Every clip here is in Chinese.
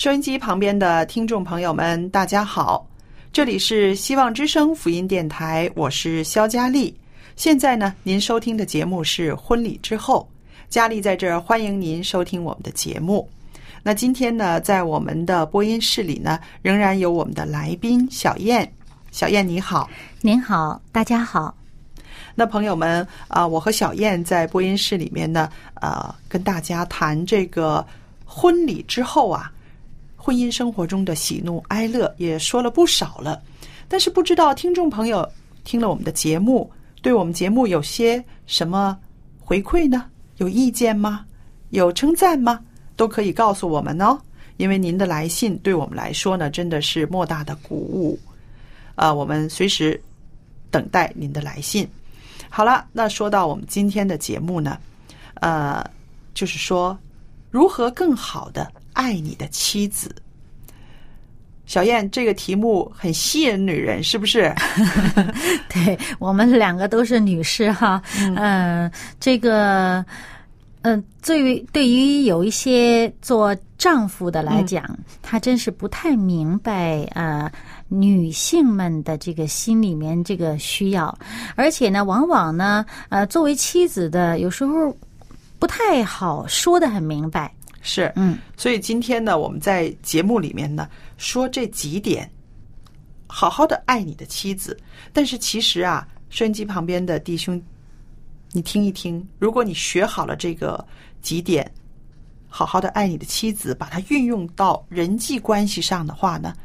收音机旁边的听众朋友们，大家好，这里是希望之声福音电台，我是肖佳丽。现在呢，您收听的节目是《婚礼之后》，佳丽在这儿欢迎您收听我们的节目。那今天呢，在我们的播音室里呢，仍然有我们的来宾小燕。小燕你好，您好，大家好。那朋友们啊、我和小燕在播音室里面呢，呃，跟大家谈这个婚礼之后啊，婚姻生活中的喜怒哀乐，也说了不少了。但是不知道听众朋友听了我们的节目，对我们节目有些什么回馈呢？有意见吗？有称赞吗？都可以告诉我们哦。因为您的来信对我们来说呢，真的是莫大的鼓舞。啊，我们随时等待您的来信。好了，那说到我们今天的节目呢，呃，就是说如何更好的爱你的妻子。小燕，这个题目很吸引女人，是不是？对我们两个都是女士哈，嗯、这个，嗯、对于对于有一些做丈夫的来讲，他真是不太明白呃女性们的这个心里面这个需要，而且呢，往往呢，呃，作为妻子的有时候不太好说的很明白，是，嗯，所以今天呢，我们在节目里面呢说这几点，好好的爱你的妻子。但是其实啊，收音机旁边的弟兄，你听一听，如果你学好了这个几点，好好的爱你的妻子，把它运用到人际关系上的话呢，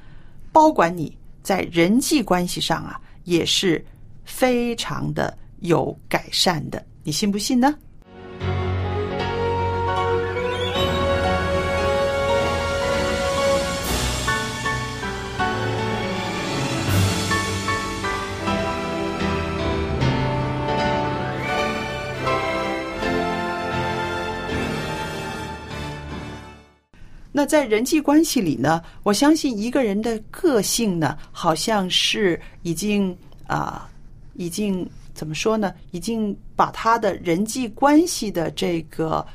包管你在人际关系上啊，也是非常的有改善的。你信不信呢？那在人际关系里呢，我相信一个人的个性呢，好像是已经啊、已经怎么说呢？已经把他的人际关系的这个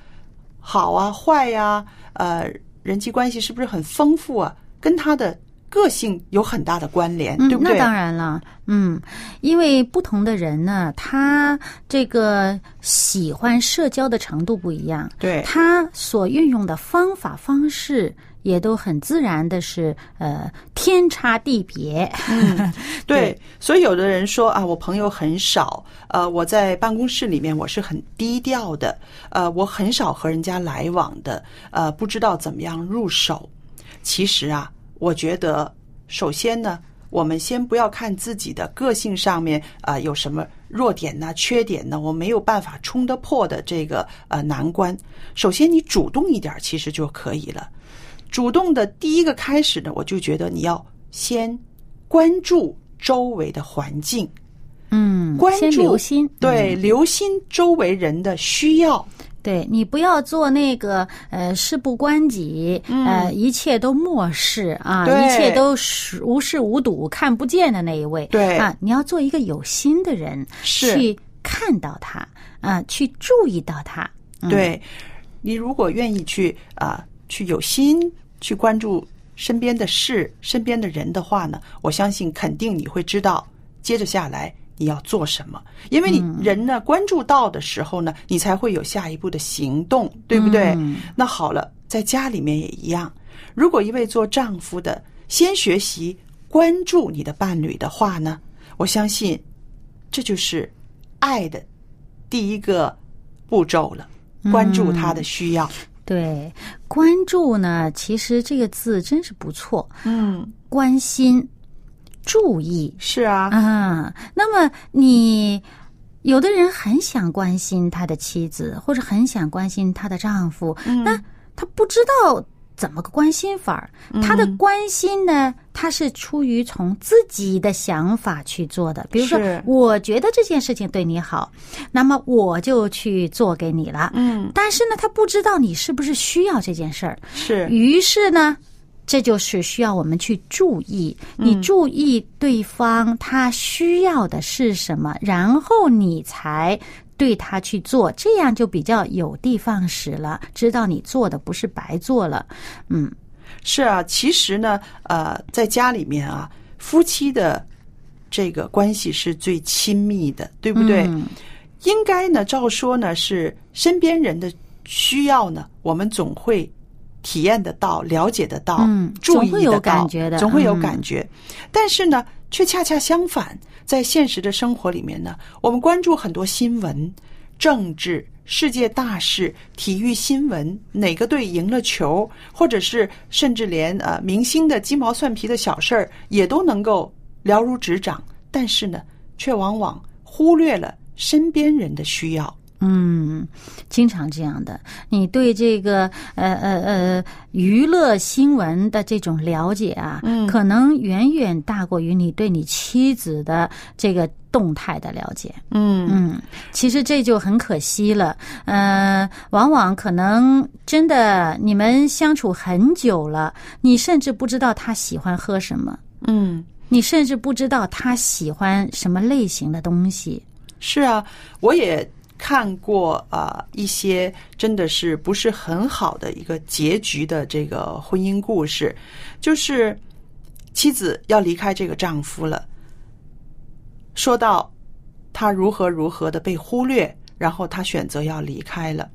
好啊、坏呀、呃，人际关系是不是很丰富啊？跟他的个性有很大的关联，嗯，对不对？那当然了，嗯，因为不同的人呢，他这个喜欢社交的程度不一样，对他所运用的方法方式也都很自然的是呃天差地别。对，所以有的人说啊，我朋友很少，呃，我在办公室里面我是很低调的，呃，我很少和人家来往的，呃，不知道怎么样入手。其实啊，我觉得首先呢，我们先不要看自己的个性上面啊、呃有什么弱点呢、缺点呢，我没有办法冲得破的这个呃难关。首先你主动一点，其实就可以了。主动的第一个开始呢，我就觉得你要先关注周围的环境，嗯，关注留心，对，嗯留心周围人的需要。对你不要做那个呃事不关己，呃一切都漠视啊，一切都是无视无睹、看不见的那一位。对。啊，你要做一个有心的人，是。去看到他啊，去注意到他。嗯、对，你如果愿意去啊、去有心去关注身边的事、身边的人的话呢，我相信肯定你会知道接着下来你要做什么，因为你人呢、关注到的时候呢，你才会有下一步的行动，对不对？嗯那好了，在家里面也一样，如果一位做丈夫的先学习关注你的伴侣的话呢，我相信这就是爱的第一个步骤了。关注他的需要。对，关注呢，其实这个字真是不错，嗯，关心、注意是啊，嗯。那么你有的人很想关心他的妻子，或者很想关心他的丈夫，嗯那他不知道怎么个关心法儿。他嗯的关心呢，他是出于从自己的想法去做的。比如说，我觉得这件事情对你好，那么我就去做给你了。嗯，但是呢，他不知道你是不是需要这件事儿。是于是呢，这就是需要我们去注意，你注意对方他需要的是什么，然后你才对他去做，这样就比较有的放矢了，知道你做的不是白做了。嗯，是啊。其实呢，呃，在家里面啊，夫妻的这个关系是最亲密的，对不对？嗯应该呢，照说呢是身边人的需要呢，我们总会体验得到、了解得到、嗯注意总会有感觉的总会有嗯感觉。但是呢，却恰恰相反，在现实的生活里面呢，我们关注很多新闻、政治。世界大事、体育新闻，哪个队赢了球，或者是甚至连呃明星的鸡毛蒜皮的小事儿，也都能够了如指掌。但是呢，却往往忽略了身边人的需要。嗯，经常这样的。你对这个呃呃呃娱乐新闻的这种了解啊，嗯可能远远大过于你对你妻子的这个动态的了解。嗯嗯，其实这就很可惜了。呃，往往可能真的你们相处很久了，你甚至不知道他喜欢喝什么，嗯，你甚至不知道他喜欢什么类型的东西。是啊，我也看过啊、呃一些真的是不是很好的一个结局的这个婚姻故事，就是妻子要离开这个丈夫了，说到他如何如何的被忽略，然后他选择要离开了。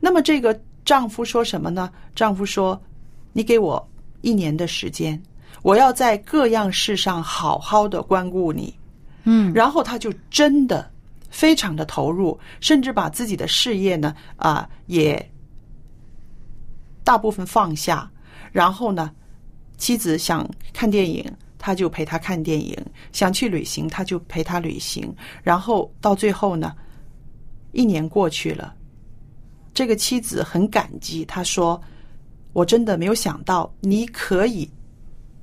那么这个丈夫说什么呢？丈夫说：“你给我一年的时间，我要在各样事上好好的关顾你。”嗯，然后他就真的非常的投入，甚至把自己的事业呢啊、也大部分放下。然后呢，妻子想看电影，他就陪他看电影；想去旅行，他就陪他旅行。然后到最后呢，一年过去了，这个妻子很感激，她说：“我真的没有想到你可以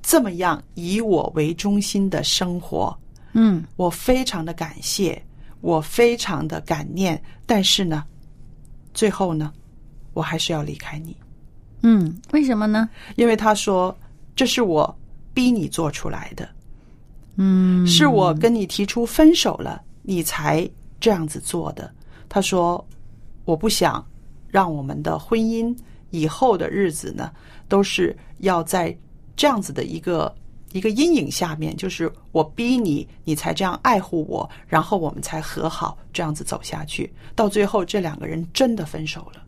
这么样以我为中心的生活。”嗯我非常的感谢，我非常的感念，但是呢，最后呢，我还是要离开你，嗯，为什么呢？因为他说这是我逼你做出来的，嗯，是我跟你提出分手了，你才这样子做的。他说我不想让我们的婚姻以后的日子呢，都是要在这样子的一个。一个阴影下面，就是我逼你，你才这样爱护我，然后我们才和好，这样子走下去。到最后，这两个人真的分手了。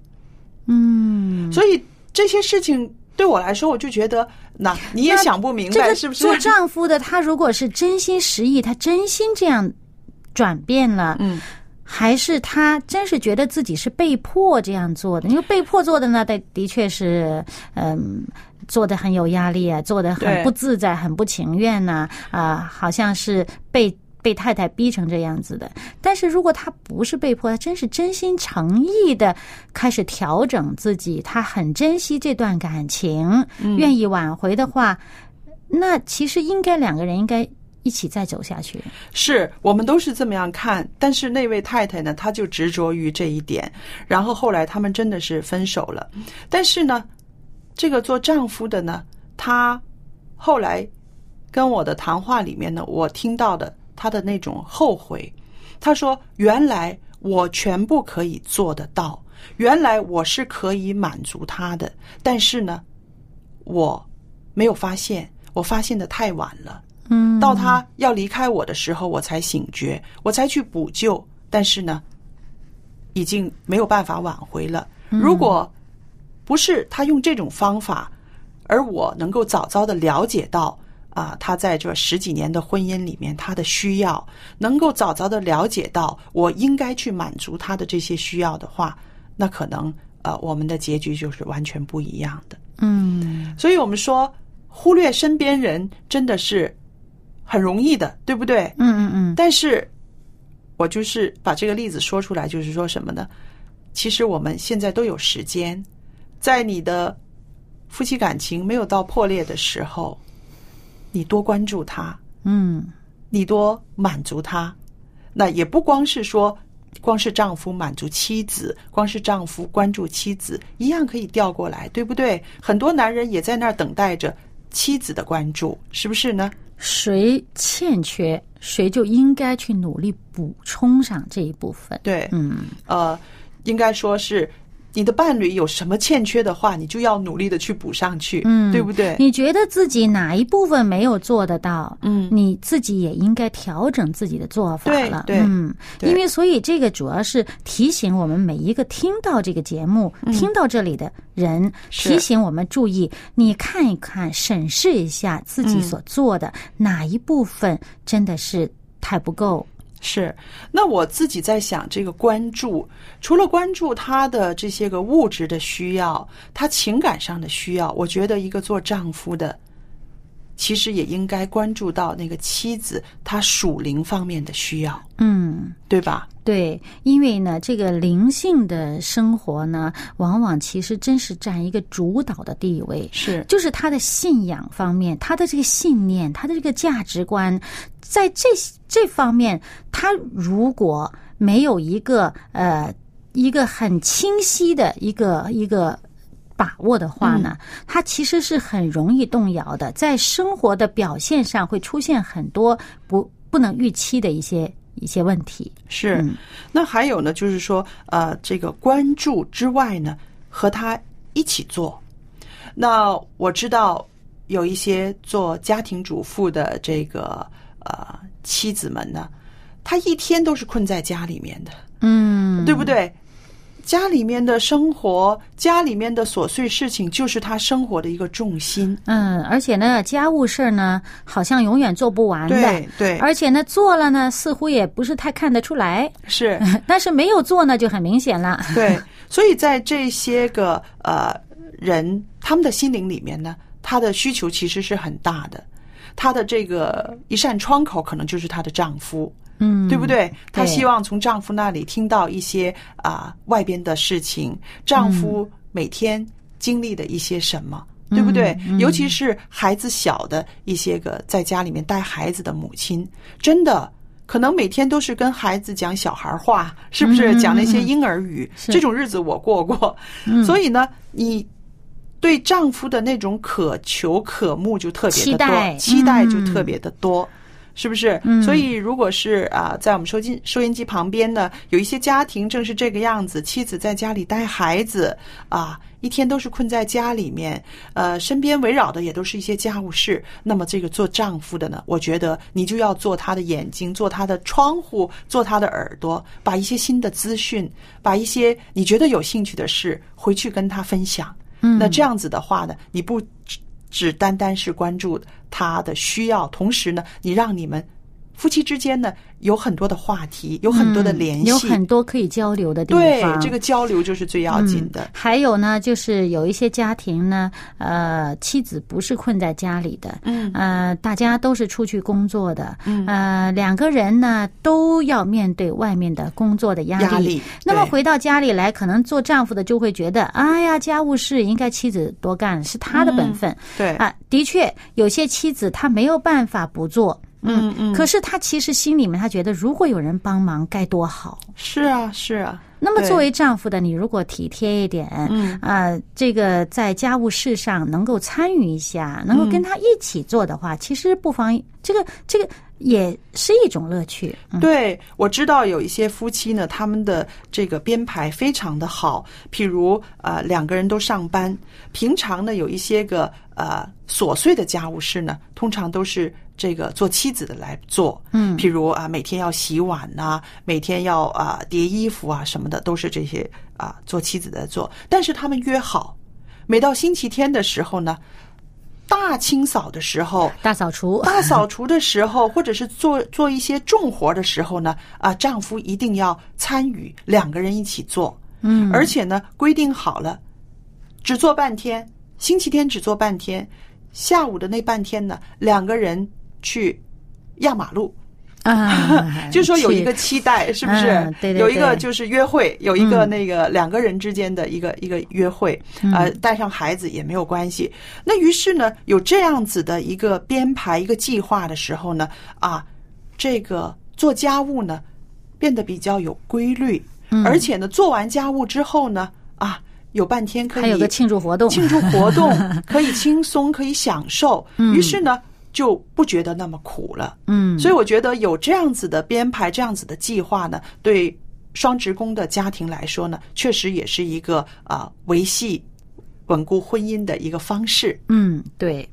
嗯，所以这些事情对我来说，我就觉得，那你也想不明白，是不是？做丈夫的，他如果是真心实意，他真心这样转变了，嗯，还是他真是觉得自己是被迫这样做的？因为被迫做的呢，的的确是，嗯。做的很有压力啊，做的很不自在，很不情愿呐、啊，好像是被被太太逼成这样子的。但是如果他不是被迫，他真是真心诚意的开始调整自己，他很珍惜这段感情，愿意挽回的话，那其实应该两个人应该一起再走下去。是我们都是这么样看，但是那位太太呢，她就执着于这一点，然后后来他们真的是分手了。但是呢，这个做丈夫的呢，他后来跟我的谈话里面呢，我听到的他的那种后悔，他说：“原来我全部可以做得到，原来我是可以满足他的，但是呢，我没有发现，我发现的太晚了。”嗯，到他要离开我的时候，我才醒觉，我才去补救。但是呢，已经没有办法挽回了。如果不是他用这种方法，而我能够早早的了解到啊，他在这十几年的婚姻里面他的需要，能够早早的了解到我应该去满足他的这些需要的话，那可能呃，我们的结局就是完全不一样的。嗯，所以我们说，忽略身边人真的是。很容易的，对不对？嗯嗯嗯。但是，我就是把这个例子说出来，就是说什么呢？其实我们现在都有时间，在你的夫妻感情没有到破裂的时候，你多关注他，嗯，你多满足他。那也不光是说，光是丈夫满足妻子，光是丈夫关注妻子，一样可以调过来，对不对？很多男人也在那儿等待着妻子的关注，是不是呢？谁欠缺，谁就应该去努力补充上这一部分。对，嗯，呃，应该说是你的伴侣有什么欠缺的话，你就要努力的去补上去，嗯，对不对？你觉得自己哪一部分没有做得到，嗯，你自己也应该调整自己的做法了，对，嗯，因为所以这个主要是提醒我们每一个听到这个节目、听到这里的人，提醒我们注意，你看一看，审视一下自己嗯。所做的、哪一部分真的是太不够。是，那我自己在想，这个关注，除了关注她的这些个物质的需要，她情感上的需要，我觉得一个做丈夫的，其实也应该关注到那个妻子她属灵方面的需要，嗯。对吧？对，因为呢，这个灵性的生活呢，往往其实真是占一个主导的地位。是，就是他的信仰方面，他的这个信念，他的这个价值观，在这这方面，他如果没有一个呃一个很清晰的一个一个把握的话呢，他其实是很容易动摇的，在生活的表现上会出现很多不不能预期的一些一些问题。是，嗯那还有呢，就是说，呃，这个关注之外呢，和他一起做。那我知道有一些做家庭主妇的这个呃妻子们呢，她一天都是困在家里面的，嗯，对不对？家里面的生活，家里面的琐碎事情，就是她生活的一个重心。嗯，而且呢，家务事儿呢，好像永远做不完的。对对，而且呢，做了呢，似乎也不是太看得出来，是。但是没有做呢，就很明显了。对，所以在这些个呃人他们的心灵里面呢，他的需求其实是很大的。他的这个一扇窗口，可能就是她的丈夫，嗯，对不对？她希望从丈夫那里听到一些啊、外边的事情，丈夫每天经历的一些什么。对不对？尤其是孩子小的一些个在家里面带孩子的母亲，真的可能每天都是跟孩子讲小孩话，是不是？讲那些婴儿语，是这种日子我过过。所以呢，你对丈夫的那种渴求、渴慕就特别的期待多，期待就嗯特别的多。是不是？嗯所以，如果是啊，在我们收音收音机旁边呢，有一些家庭正是这个样子，妻子在家里带孩子啊，一天都是困在家里面，呃，身边围绕的也都是一些家务事。那么，这个做丈夫的呢，我觉得你就要做他的眼睛，做他的窗户，做他的耳朵，把一些新的资讯，把一些你觉得有兴趣的事回去跟他分享。嗯那这样子的话呢，你不只单单是关注他的需要，同时呢，你让你们夫妻之间呢有很多的话题，有很多的联系，嗯有很多可以交流的地方对方。这个交流就是最要紧的。还有呢，就是有一些家庭呢，呃，妻子不是困在家里的，嗯呃，大家都是出去工作的，嗯，呃，两个人呢都要面对外面的工作的压力。压力那么回到家里来，可能做丈夫的就会觉得，哎呀，家务事应该妻子多干，是他的本分。对，啊，的确，有些妻子她没有办法不做。嗯嗯，可是他其实心里面他觉得，如果有人帮忙该多好。是啊是啊。那么作为丈夫的你，如果体贴一点，嗯啊，这个在家务事上能够参与一下，能够跟他一起做的话，其实不妨这个这个也是一种乐趣。嗯对，我知道有一些夫妻呢，他们的这个编排非常的好，譬如呃两个人都上班，平常呢有一些个呃琐碎的家务事呢，通常都是这个做妻子的来做，嗯。譬如啊每天要洗碗呐、每天要啊叠衣服啊什么的，都是这些啊做妻子的做，但是他们约好，每到星期天的时候呢，大清扫的时候，大扫除，大扫除的时候，或者是做做一些重活的时候呢，啊，丈夫一定要参与，两个人一起做。嗯，而且呢，规定好了，只做半天，星期天只做半天，下午的那半天呢，两个人去压马路，啊，就说有一个期待，是不是？嗯对对有一个就是约会，有一个嗯。那个两个人之间的一个一个约会，呃，带上孩子也没有关系。那于是呢，有这样子的一个编排、一个计划的时候呢，啊，这个做家务呢变得比较有规律，嗯。而且呢，做完家务之后呢，啊，有半天可以还有个庆祝活动，庆祝活动，可以轻松，可以享受。嗯。于是呢，就不觉得那么苦了。嗯，所以我觉得有这样子的编排，这样子的计划呢，对双职工的家庭来说呢，确实也是一个啊、维系、稳固婚姻的一个方式。嗯，对。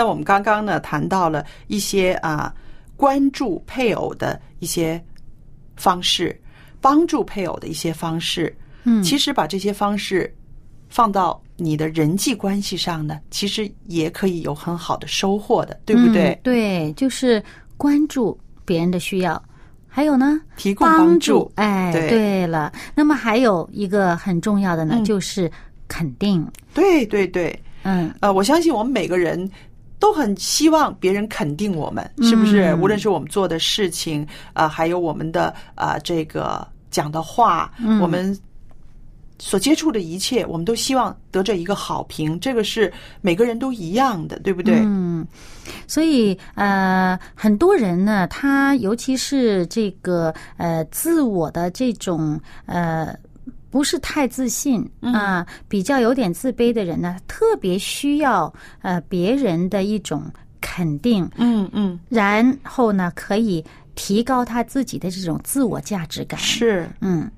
那我们刚刚呢谈到了一些啊关注配偶的一些方式，帮助配偶的一些方式。嗯。其实把这些方式放到你的人际关系上呢，其实也可以有很好的收获的，对不对？嗯？对，就是关注别人的需要，还有呢，提供帮帮助哎，对。对了，那么还有一个很重要的呢，嗯。就是肯定。对对对，嗯。呃，我相信我们每个人都很希望别人肯定我们，是不是？嗯无论是我们做的事情，啊、还有我们的啊、这个讲的话，嗯我们所接触的一切，我们都希望得着一个好评。这个是每个人都一样的，对不对？嗯，所以呃，很多人呢，他尤其是这个呃自我的这种呃。不是太自信嗯。啊，比较有点自卑的人呢，特别需要呃别人的一种肯定，嗯嗯，然后呢，可以提高他自己的这种自我价值感。是，嗯，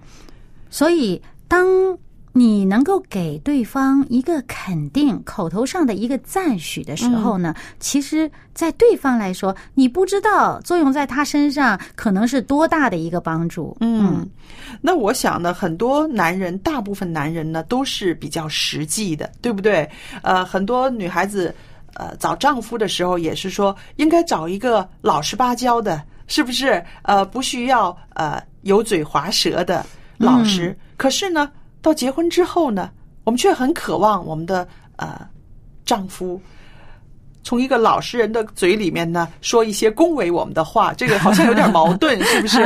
所以当你能够给对方一个肯定、口头上的一个赞许的时候呢，其实，在对方来说，你不知道作用在他身上可能是多大的一个帮助。嗯，那我想呢，很多男人，大部分男人呢都是比较实际的，对不对？呃，很多女孩子呃找丈夫的时候也是说，应该找一个老实巴交的，是不是？呃，不需要呃油嘴滑舌的老实。可是呢，到结婚之后呢，我们却很渴望我们的呃丈夫。从一个老实人的嘴里面呢，说一些恭维我们的话，这个好像有点矛盾，是不是？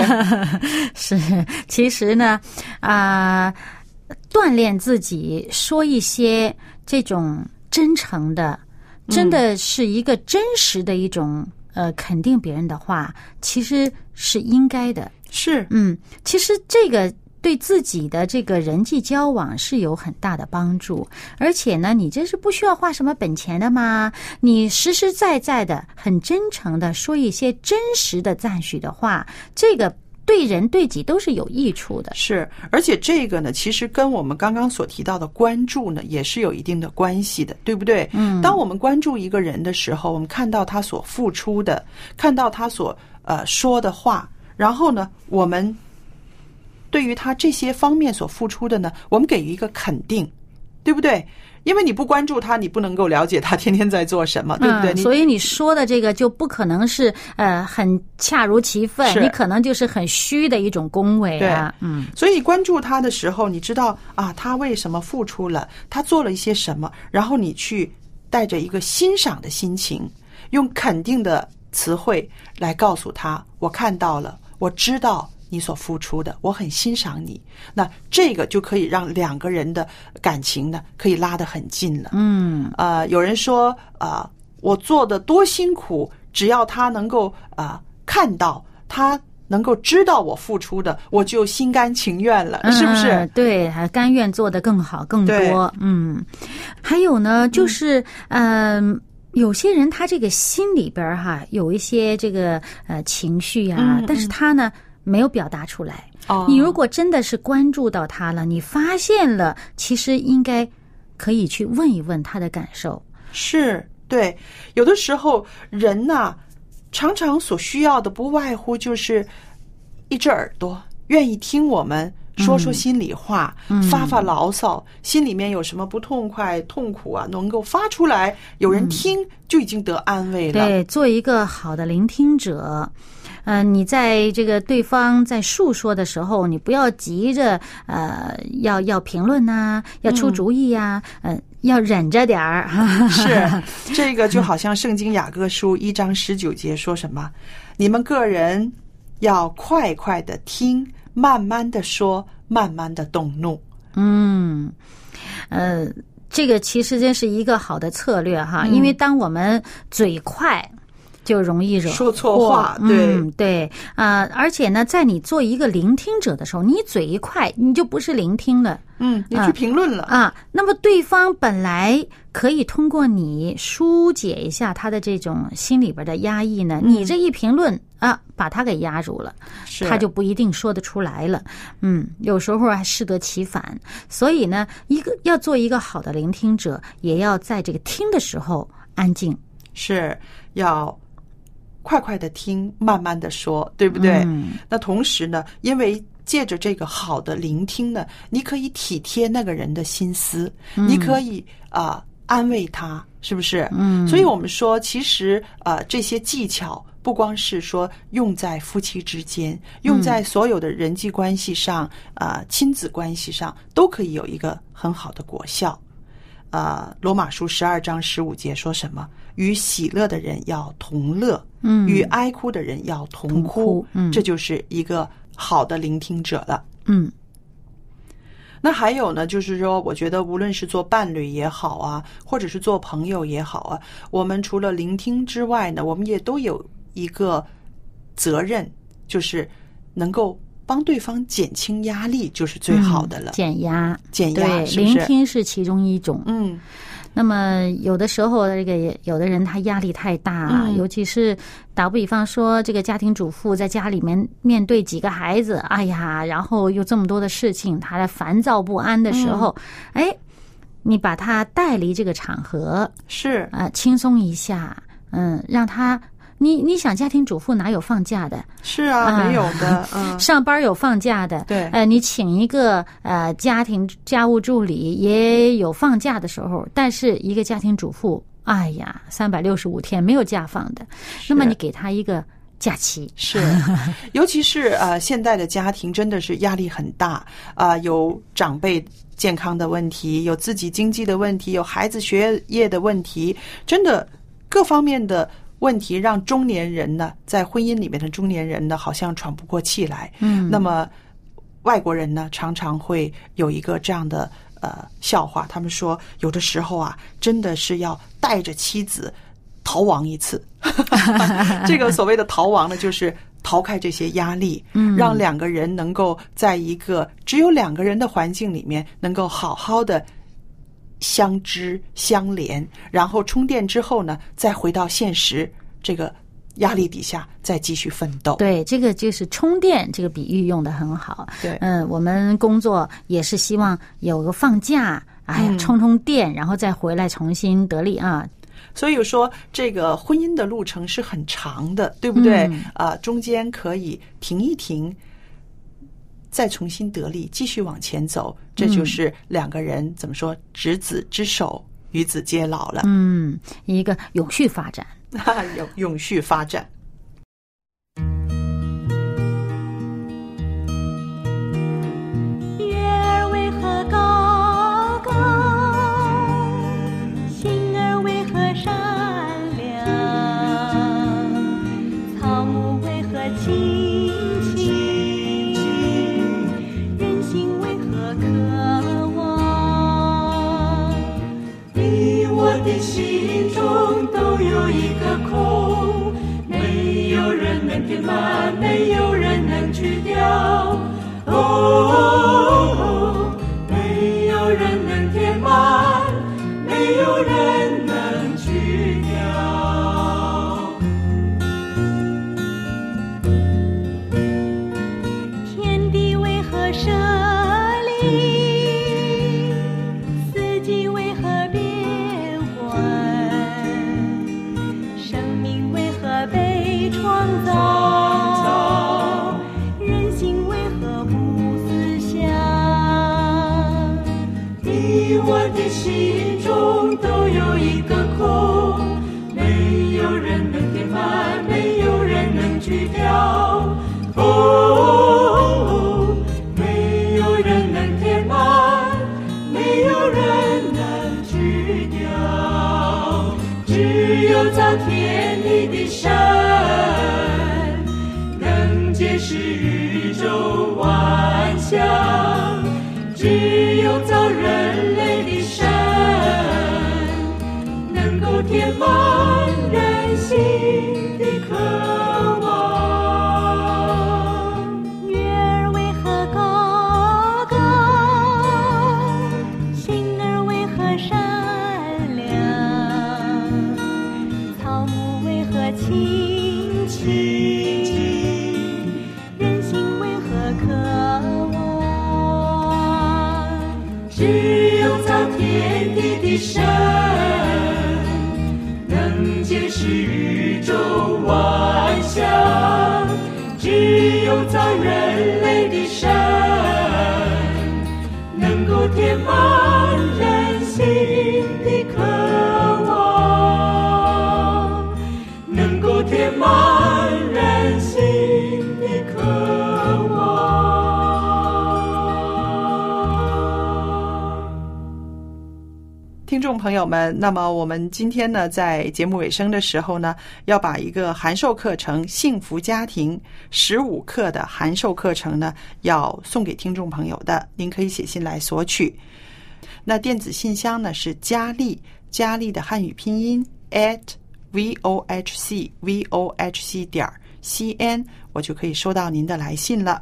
是，其实呢，啊、锻炼自己，说一些这种真诚的，真的是一个真实的一种呃肯定别人的话，其实是应该的。是，嗯，其实这个对自己的这个人际交往是有很大的帮助，而且呢，你这是不需要花什么本钱的嘛，你实实在在的、很真诚的说一些真实的赞许的话，这个对人对己都是有益处的。是，而且这个呢，其实跟我们刚刚所提到的关注呢，也是有一定的关系的，对不对？嗯当我们关注一个人的时候，我们看到他所付出的，看到他所呃说的话，然后呢，我们对于他这些方面所付出的呢，我们给予一个肯定，对不对？因为你不关注他，你不能够了解他天天在做什么，对不对？嗯所以你说的这个就不可能是呃很恰如其分，你可能就是很虚的一种恭维啊。嗯，所以你关注他的时候，你知道啊，他为什么付出了，他做了一些什么，然后你去带着一个欣赏的心情，用肯定的词汇来告诉他：我看到了，我知道你所付出的，我很欣赏你。那这个就可以让两个人的感情呢，可以拉得很近了。嗯，呃，有人说啊、呃我做的多辛苦，只要他能够啊、呃看到，他能够知道我付出的，我就心甘情愿了，是不嗯是？对，还甘愿做得更好更多。嗯，还有呢，就是嗯。有些人他这个心里边儿哈有一些这个呃情绪呀、嗯但是他呢没有表达出来。哦你如果真的是关注到他了，你发现了，其实应该可以去问一问他的感受。是对，有的时候人呐、常常所需要的不外乎就是一只耳朵，愿意听我们说说心里话，发发牢骚，心里面有什么不痛快、痛苦啊，能够发出来，有人听就已经得安慰了。对，做一个好的聆听者。嗯、你在这个对方在述说的时候，你不要急着呃要要评论呐、要出主意呀、嗯、要忍着点儿。是这个就好像圣经雅各书一章十九节说什么？你们个人要快快的听，慢慢的说，慢慢的动怒。嗯，呃，这个其实真是一个好的策略哈，因为当我们嘴快。就容易惹说错话对嗯，对啊、而且呢，在你做一个聆听者的时候，你嘴一快，你就不是聆听了，嗯，你去评论了。啊，那么对方本来可以通过你疏解一下他的这种心里边的压抑呢，你这一评论啊，把他给压住了，他就不一定说得出来了。嗯，有时候还适得其反。所以呢，一个要做一个好的聆听者，也要在这个听的时候安静。是要快快的听，慢慢的说，对不对？嗯那同时呢，因为借着这个好的聆听呢，你可以体贴那个人的心思，你可以啊、安慰他，是不是？嗯所以我们说，其实啊、这些技巧不光是说用在夫妻之间，用在所有的人际关系上啊、亲子关系上，都可以有一个很好的果效。啊，罗马书十二章十五节说什么？与喜乐的人要同乐，嗯与哀哭的人要同哭嗯这就是一个好的聆听者了。嗯那还有呢，就是说，我觉得无论是做伴侣也好啊，或者是做朋友也好啊，我们除了聆听之外呢，我们也都有一个责任，就是能够帮对方减轻压力，就是最好的了。减压，减压对，是是聆听是其中一种。嗯，那么有的时候，这个有的人他压力太大，嗯尤其是打比方说，这个家庭主妇在家里面面对几个孩子，哎呀，然后又这么多的事情，他的烦躁不安的时候，嗯哎，你把他带离这个场合，是啊、轻松一下，嗯，让他。你你想，家庭主妇哪有放假的？是啊，啊没有的，嗯，上班有放假的，对。呃，你请一个呃家庭家务助理也有放假的时候，但是一个家庭主妇，哎呀，三百六十五天没有假放的，那么你给他一个假期，是，尤其是呃，现在的家庭真的是压力很大啊、有长辈健康的问题，有自己经济的问题，有孩子学业的问题，真的各方面的问题让中年人呢，在婚姻里面的中年人呢，好像喘不过气来。嗯那么外国人呢，常常会有一个这样的呃笑话，他们说有的时候啊，真的是要带着妻子逃亡一次。这个所谓的逃亡呢，就是逃开这些压力，嗯让两个人能够在一个只有两个人的环境里面，能够好好的相知相连，然后充电之后呢，再回到现实这个压力底下，再继续奋斗。对，这个就是充电这个比喻用的很好。对嗯，我们工作也是希望有个放假，哎呀，嗯充充电，然后再回来重新得力啊。所以说这个婚姻的路程是很长的，对不对？嗯啊、中间可以停一停，再重新得力，继续往前走。这就是两个人怎么说，执子之手，与子偕老了。嗯，一个永续发展。永永续发展。的心中都有一个只有造人类的神，能够填满众朋友们，那么我们今天呢，在节目尾声的时候呢，要把一个函授课程《幸福家庭》十五课的函授课程呢，要送给听众朋友的，您可以写信来索取。那电子信箱呢是佳丽，佳丽的汉语拼音 at v o h c v o h c 点 c n，我就可以收到您的来信了。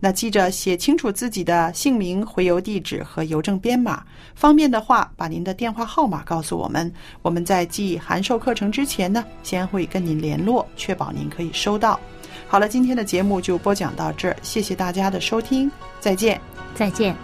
那记着写清楚自己的姓名、回邮地址和邮政编码。方便的话，把您的电话号码告诉我们。我们在寄函授课程之前呢，先会跟您联络，确保您可以收到。好了，今天的节目就播讲到这儿，谢谢大家的收听，再见。再见。